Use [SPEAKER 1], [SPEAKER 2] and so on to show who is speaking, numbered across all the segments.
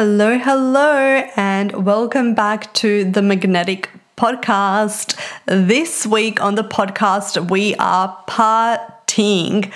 [SPEAKER 1] Hello, hello, and welcome back to the Magnetic Podcast. This week on the podcast, we are partying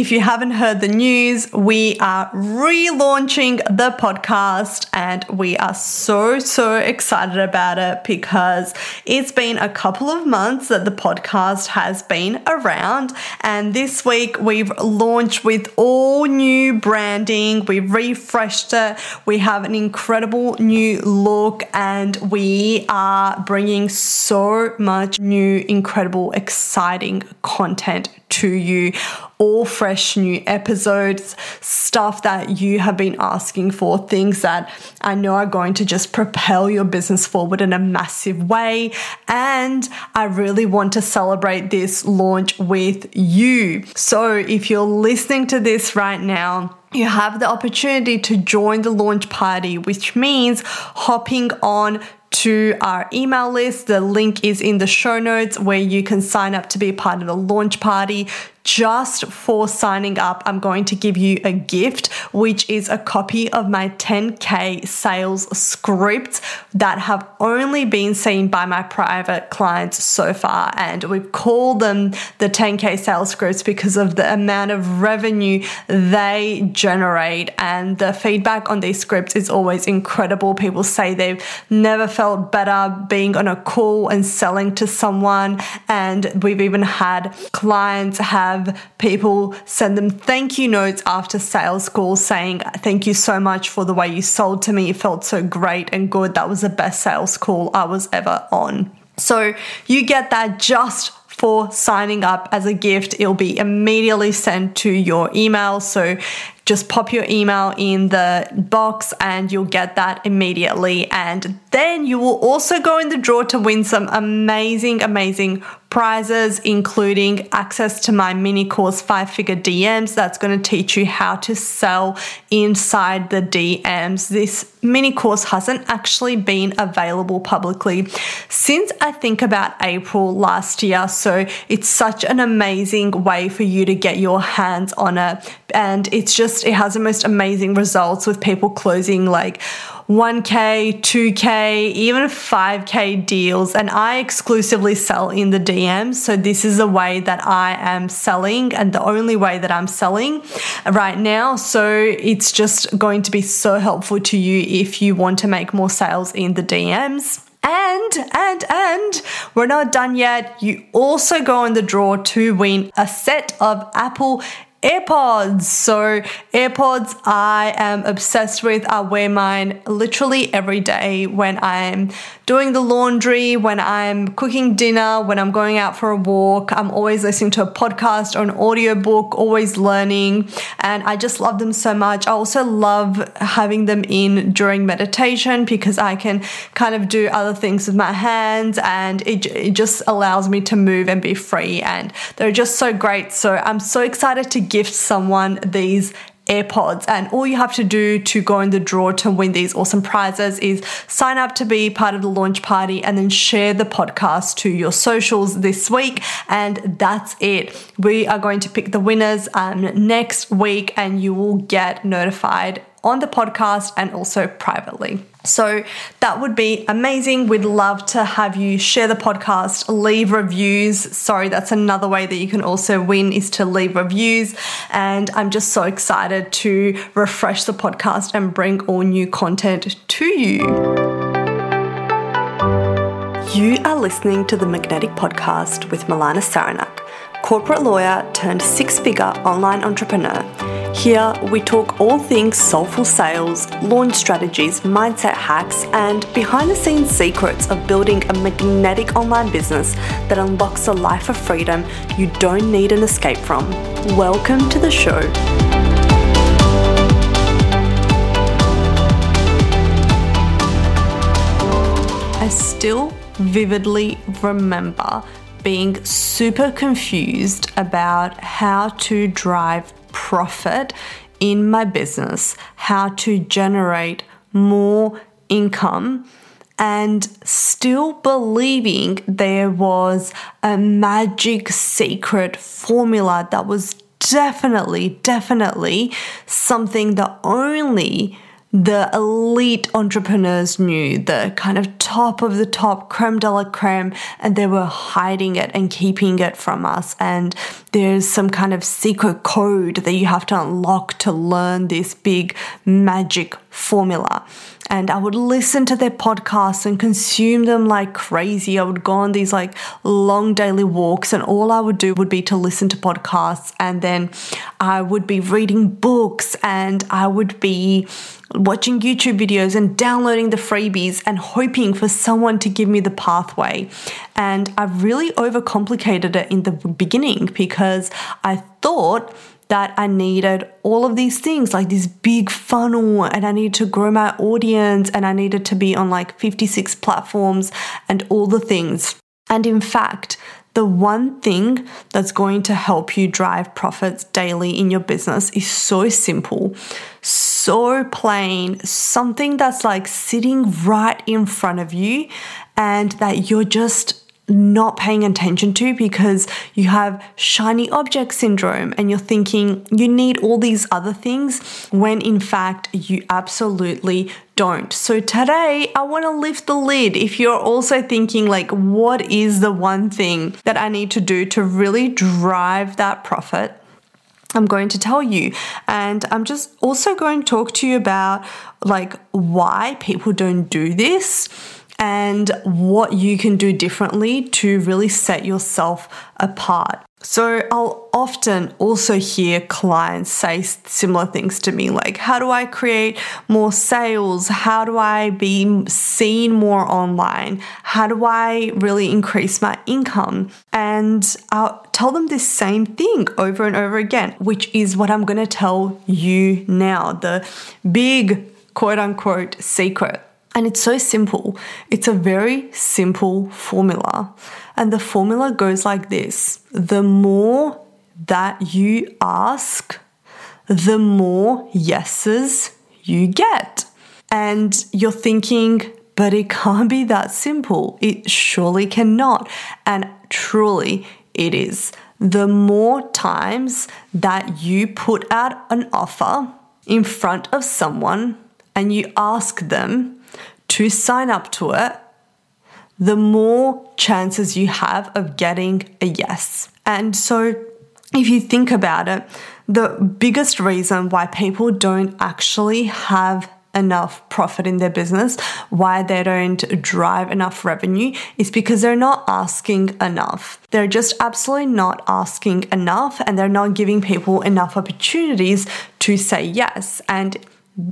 [SPEAKER 1] if you haven't heard the news, we are relaunching the podcast and we are so, so excited about it because it's been a couple of months that the podcast has been around. And this week we've launched with all new branding, we've refreshed it, we have an incredible new look, and we are bringing so much new, incredible, exciting content to you all fresh new episodes, stuff that you have been asking for, things that I know are going to just propel your business forward in a massive way. And I really want to celebrate this launch with you. So if you're listening to this right now, you have the opportunity to join the launch party, which means hopping on to our email list. The link is in the show notes where you can sign up to be part of the launch party just for signing up, I'm going to give you a gift, which is a copy of my 10K sales scripts that have only been seen by my private clients so far. And we call them the 10K sales scripts because of the amount of revenue they generate. And the feedback on these scripts is always incredible. People say they've never felt better being on a call and selling to someone. And we've even had clients have have people send them thank you notes after sales calls saying, Thank you so much for the way you sold to me. It felt so great and good. That was the best sales call I was ever on. So you get that just for signing up as a gift. It'll be immediately sent to your email. So just pop your email in the box and you'll get that immediately. And then you will also go in the draw to win some amazing, amazing prizes, including access to my mini course, Five Figure DMs. That's going to teach you how to sell inside the DMs. This mini course hasn't actually been available publicly since I think about April last year. So it's such an amazing way for you to get your hands on it. And it's just, it has the most amazing results with people closing like 1K, 2K, even 5K deals. And I exclusively sell in the DMs. So this is the way that I am selling and the only way that I'm selling right now. So it's just going to be so helpful to you if you want to make more sales in the DMs. And, and, and, we're not done yet. You also go in the draw to win a set of Apple AirPods. So, AirPods, I am obsessed with. I wear mine literally every day when I'm doing the laundry, when I'm cooking dinner, when I'm going out for a walk. I'm always listening to a podcast or an audiobook, always learning. And I just love them so much. I also love having them in during meditation because I can kind of do other things with my hands and it, it just allows me to move and be free. And they're just so great. So, I'm so excited to gift someone these AirPods. And all you have to do to go in the draw to win these awesome prizes is sign up to be part of the launch party and then share the podcast to your socials this week. And that's it. We are going to pick the winners um, next week, and you will get notified on the podcast and also privately. So that would be amazing. We'd love to have you share the podcast, leave reviews. Sorry, that's another way that you can also win is to leave reviews. And I'm just so excited to refresh the podcast and bring all new content to you. You are listening to the Magnetic Podcast with Milana Saranak, corporate lawyer turned six figure online entrepreneur here, we talk all things soulful sales, launch strategies, mindset hacks, and behind the scenes secrets of building a magnetic online business that unlocks a life of freedom you don't need an escape from. Welcome to the show. I still vividly remember being super confused about how to drive profit in my business, how to generate more income, and still believing there was a magic secret formula that was definitely, definitely something that only the elite entrepreneurs knew, the kind of top of the top, creme de la creme, and they were hiding it and keeping it from us. And there's some kind of secret code that you have to unlock to learn this big magic formula and I would listen to their podcasts and consume them like crazy. I would go on these like long daily walks, and all I would do would be to listen to podcasts, and then I would be reading books, and I would be watching YouTube videos and downloading the freebies and hoping for someone to give me the pathway. And I really overcomplicated it in the beginning because I thought that I needed all of these things, like this big funnel, and I needed to grow my audience, and I needed to be on like 56 platforms and all the things. And in fact, the one thing that's going to help you drive profits daily in your business is so simple, so plain, something that's like sitting right in front of you and that you're just not paying attention to because you have shiny object syndrome and you're thinking you need all these other things when in fact you absolutely don't. So today I want to lift the lid if you're also thinking like what is the one thing that I need to do to really drive that profit? I'm going to tell you. And I'm just also going to talk to you about like why people don't do this and what you can do differently to really set yourself apart. So, I'll often also hear clients say similar things to me like, How do I create more sales? How do I be seen more online? How do I really increase my income? And I'll tell them this same thing over and over again, which is what I'm going to tell you now the big quote unquote secret. And it's so simple. It's a very simple formula. And the formula goes like this the more that you ask, the more yeses you get. And you're thinking, but it can't be that simple. It surely cannot. And truly, it is. The more times that you put out an offer in front of someone and you ask them, to sign up to it, the more chances you have of getting a yes. And so, if you think about it, the biggest reason why people don't actually have enough profit in their business, why they don't drive enough revenue, is because they're not asking enough. They're just absolutely not asking enough and they're not giving people enough opportunities to say yes. And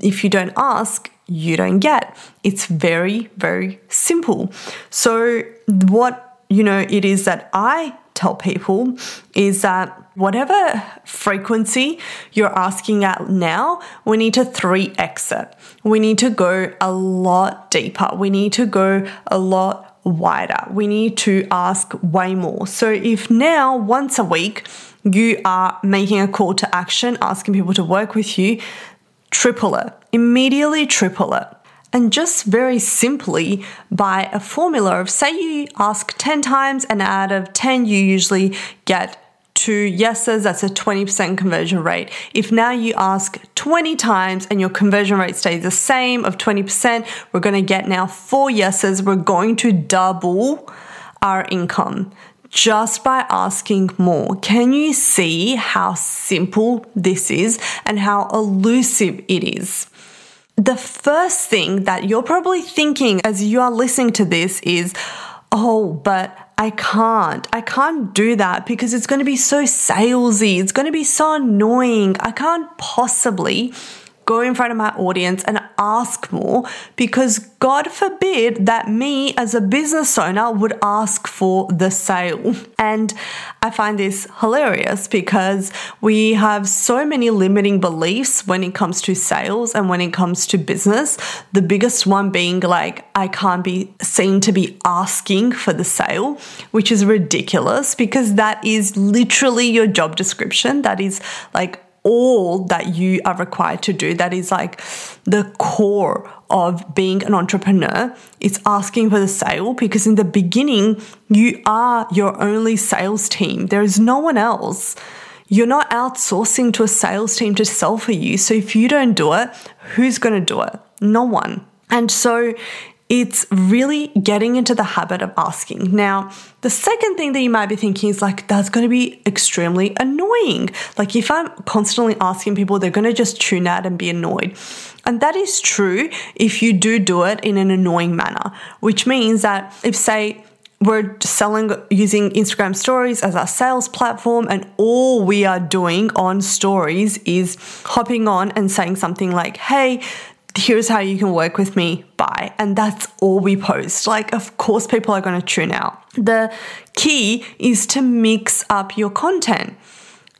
[SPEAKER 1] if you don't ask, you don't get. It's very, very simple. So, what you know, it is that I tell people is that whatever frequency you're asking at now, we need to 3x it. We need to go a lot deeper. We need to go a lot wider. We need to ask way more. So if now, once a week, you are making a call to action, asking people to work with you, triple it, immediately triple it. And just very simply by a formula of say you ask 10 times and out of 10 you usually get two yeses, that's a 20% conversion rate. If now you ask 20 times and your conversion rate stays the same of 20%, we're going to get now four yeses. We're going to double our income just by asking more. Can you see how simple this is and how elusive it is? The first thing that you're probably thinking as you are listening to this is, oh, but I can't. I can't do that because it's going to be so salesy. It's going to be so annoying. I can't possibly go in front of my audience and ask more because God forbid that me as a business owner would ask for the sale. And I find this hilarious because we have so many limiting beliefs when it comes to sales and when it comes to business. The biggest one being like, I can't be seen to be asking for the sale, which is ridiculous because that is literally your job description. That is like all that you are required to do. That is like the core of being an entrepreneur. It's asking for the sale because in the beginning, you are your only sales team. There is no one else. You're not outsourcing to a sales team to sell for you. So if you don't do it, who's going to do it? No one. And so it's really getting into the habit of asking. Now, the second thing that you might be thinking is like, that's going to be extremely annoying. Like, if I'm constantly asking people, they're going to just tune out and be annoyed. And that is true if you do do it in an annoying manner, which means that if, say, we're selling using Instagram stories as our sales platform, and all we are doing on stories is hopping on and saying something like, Hey, here's how you can work with me. Bye. And that's all we post. Like, of course, people are going to tune out. The key is to mix up your content.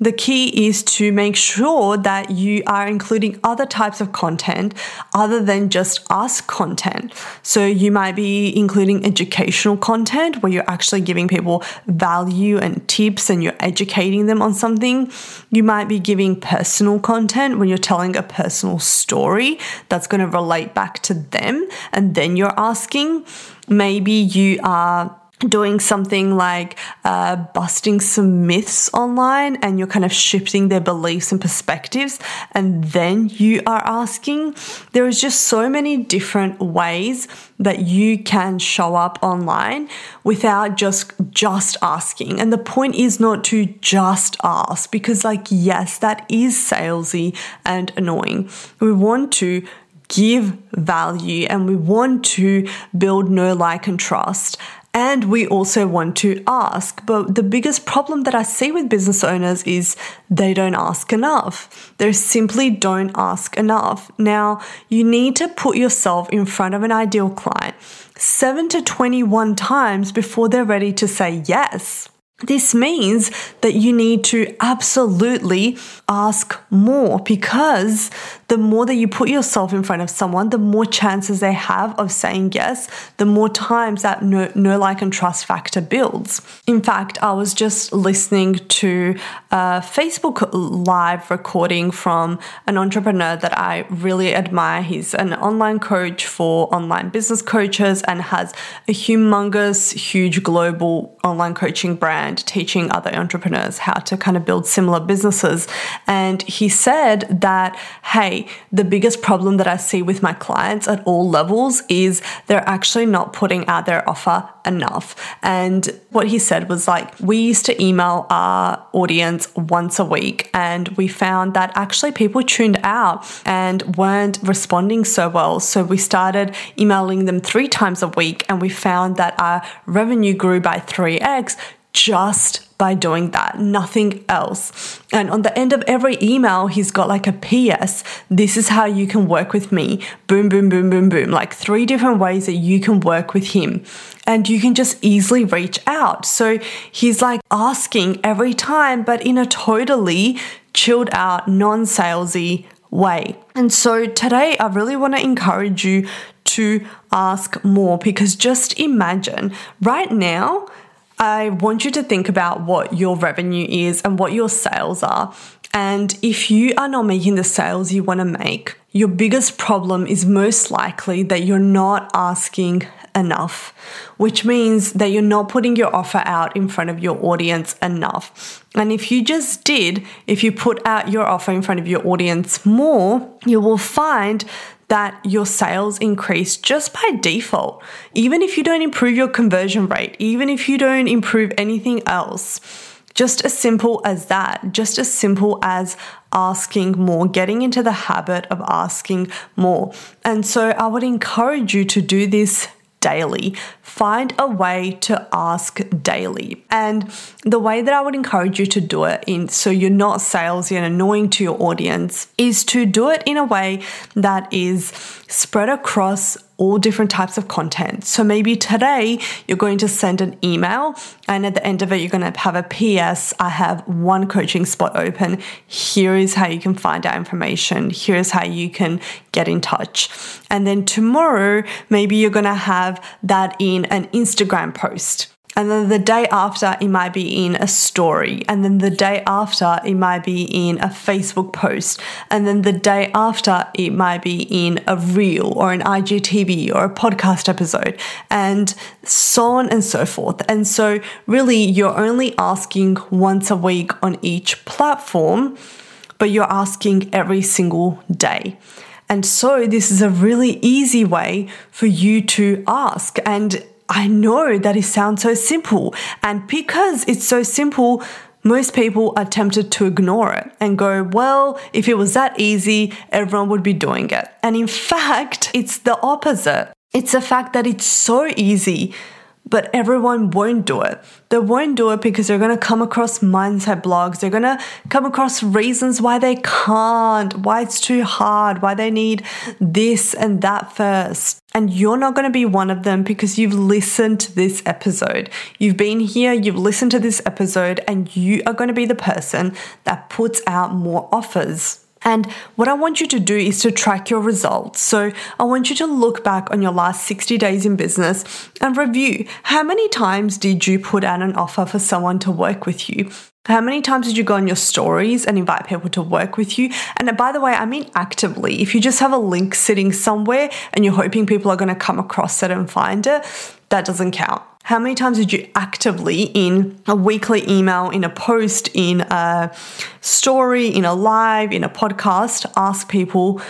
[SPEAKER 1] The key is to make sure that you are including other types of content other than just us content. So you might be including educational content where you're actually giving people value and tips and you're educating them on something. You might be giving personal content when you're telling a personal story that's going to relate back to them. And then you're asking, maybe you are doing something like uh, busting some myths online and you're kind of shifting their beliefs and perspectives and then you are asking. There is just so many different ways that you can show up online without just just asking. And the point is not to just ask because like yes that is salesy and annoying. We want to give value and we want to build know like and trust and we also want to ask. But the biggest problem that I see with business owners is they don't ask enough. They simply don't ask enough. Now, you need to put yourself in front of an ideal client 7 to 21 times before they're ready to say yes. This means that you need to absolutely ask more because the more that you put yourself in front of someone, the more chances they have of saying yes, the more times that no, know like, and trust factor builds. In fact, I was just listening to a Facebook live recording from an entrepreneur that I really admire. He's an online coach for online business coaches and has a humongous, huge global online coaching brand teaching other entrepreneurs how to kind of build similar businesses. And he said that, hey, the biggest problem that I see with my clients at all levels is they're actually not putting out their offer enough. And what he said was like, we used to email our audience once a week, and we found that actually people tuned out and weren't responding so well. So we started emailing them three times a week, and we found that our revenue grew by 3x just by doing that, nothing else. And on the end of every email, he's got like a PS. This is how you can work with me. Boom, boom, boom, boom, boom. Like three different ways that you can work with him. And you can just easily reach out. So he's like asking every time, but in a totally chilled out, non salesy way. And so today, I really want to encourage you to ask more because just imagine right now, I want you to think about what your revenue is and what your sales are. And if you are not making the sales you want to make, your biggest problem is most likely that you're not asking enough, which means that you're not putting your offer out in front of your audience enough. And if you just did, if you put out your offer in front of your audience more, you will find that your sales increase just by default. Even if you don't improve your conversion rate, even if you don't improve anything else, just as simple as that, just as simple as asking more, getting into the habit of asking more. And so I would encourage you to do this daily. Find a way to ask daily. And the way that I would encourage you to do it in so you're not salesy and annoying to your audience is to do it in a way that is spread across all different types of content. So maybe today you're going to send an email and at the end of it, you're going to have a PS. I have one coaching spot open. Here is how you can find out information. Here's how you can get in touch. And then tomorrow, maybe you're going to have that in an Instagram post. And then the day after, it might be in a story. And then the day after, it might be in a Facebook post. And then the day after, it might be in a reel or an IGTV or a podcast episode, and so on and so forth. And so, really, you're only asking once a week on each platform, but you're asking every single day. And so, this is a really easy way for you to ask. And I know that it sounds so simple. And because it's so simple, most people are tempted to ignore it and go, well, if it was that easy, everyone would be doing it. And in fact, it's the opposite. It's the fact that it's so easy but everyone won't do it. They won't do it because they're going to come across mindset blogs. They're going to come across reasons why they can't, why it's too hard, why they need this and that first. And you're not going to be one of them because you've listened to this episode. You've been here, you've listened to this episode, and you are going to be the person that puts out more offers. And what I want you to do is to track your results. So I want you to look back on your last 60 days in business and review how many times did you put out an offer for someone to work with you? How many times did you go on your stories and invite people to work with you? And uh, by the way, I mean actively. If you just have a link sitting somewhere and you're hoping people are going to come across it and find it, that doesn't count. How many times did you actively, in a weekly email, in a post, in a story, in a live, in a podcast, ask people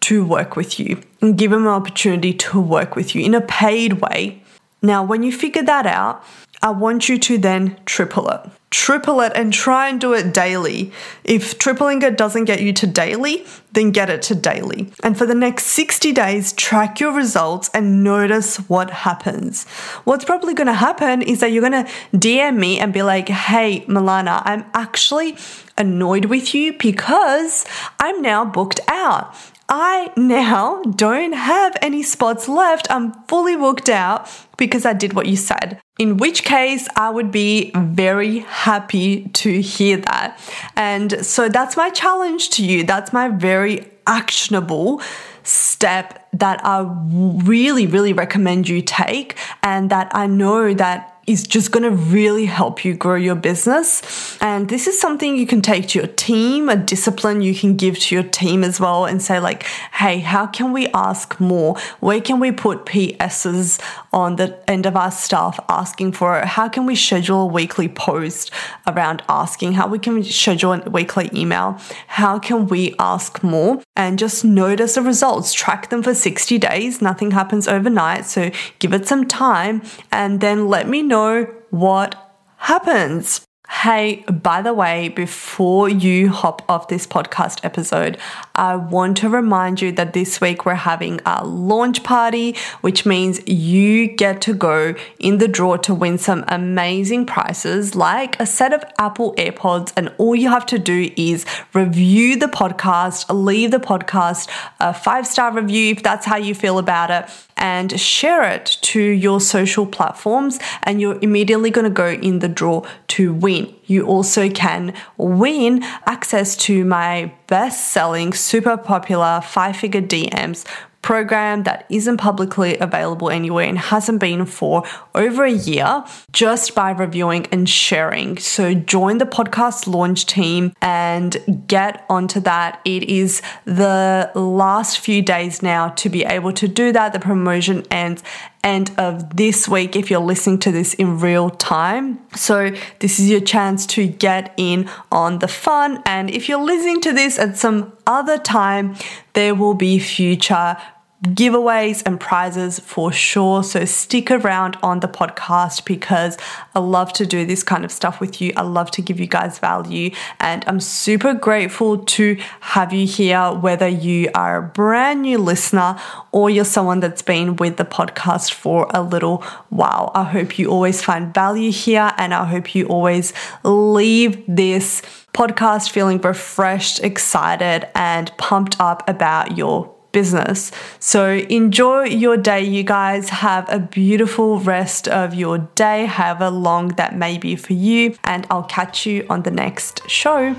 [SPEAKER 1] to work with you and give them an opportunity to work with you in a paid way? Now, when you figure that out, I want you to then triple it. Triple it and try and do it daily. If tripling it doesn't get you to daily, then get it to daily. And for the next 60 days, track your results and notice what happens. What's probably going to happen is that you're going to DM me and be like, hey, Milana, I'm actually annoyed with you because I'm now booked out. I now don't have any spots left. I'm fully booked out because I did what you said. In which case, I would be very happy to hear that. And so that's my challenge to you. That's my very actionable step that I really, really recommend you take, and that I know that is just going to really help you grow your business. And this is something you can take to your team, a discipline you can give to your team as well, and say, like, hey, how can we ask more? Where can we put PSs on the end of our stuff asking for it? How can we schedule a weekly post around asking? How we can schedule a weekly email? How can we ask more? And just notice the results, track them for 60 days. Nothing happens overnight. So give it some time and then let me know know what happens. Hey, by the way, before you hop off this podcast episode, I want to remind you that this week we're having a launch party, which means you get to go in the draw to win some amazing prizes like a set of Apple AirPods. And all you have to do is review the podcast, leave the podcast a five star review if that's how you feel about it and share it to your social platforms, and you're immediately going to go in the draw to win. You also can win access to my best selling, super popular five figure DMs program that isn't publicly available anywhere and hasn't been for over a year just by reviewing and sharing. So join the podcast launch team and get onto that. It is the last few days now to be able to do that. The promotion ends end of this week if you're listening to this in real time. So, this is your chance to get in on the fun. And if you're listening to this at some other time, there will be future giveaways and prizes for sure. So stick around on the podcast because I love to do this kind of stuff with you. I love to give you guys value and I'm super grateful to have you here, whether you are a brand new listener or you're someone that's been with the podcast for a little while. I hope you always find value here and I hope you always leave this podcast feeling refreshed, excited, and pumped up about your business. So enjoy your day, you guys. Have a beautiful rest of your day, however long that may be for you. And I'll catch you on the next show.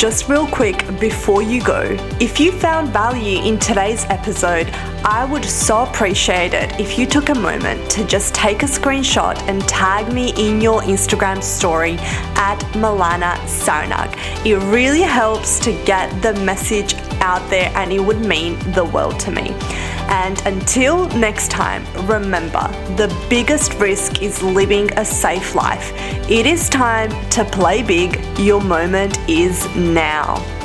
[SPEAKER 1] just real quick before you go, if you found value in today's episode, I would so appreciate it if you took a moment to just take a screenshot and tag me in your Instagram story at Milana Sarnak. It really helps to get the message out there and it would mean the world to me. And until next time, remember the biggest risk is living a safe life. It is time to play big. Your moment is now.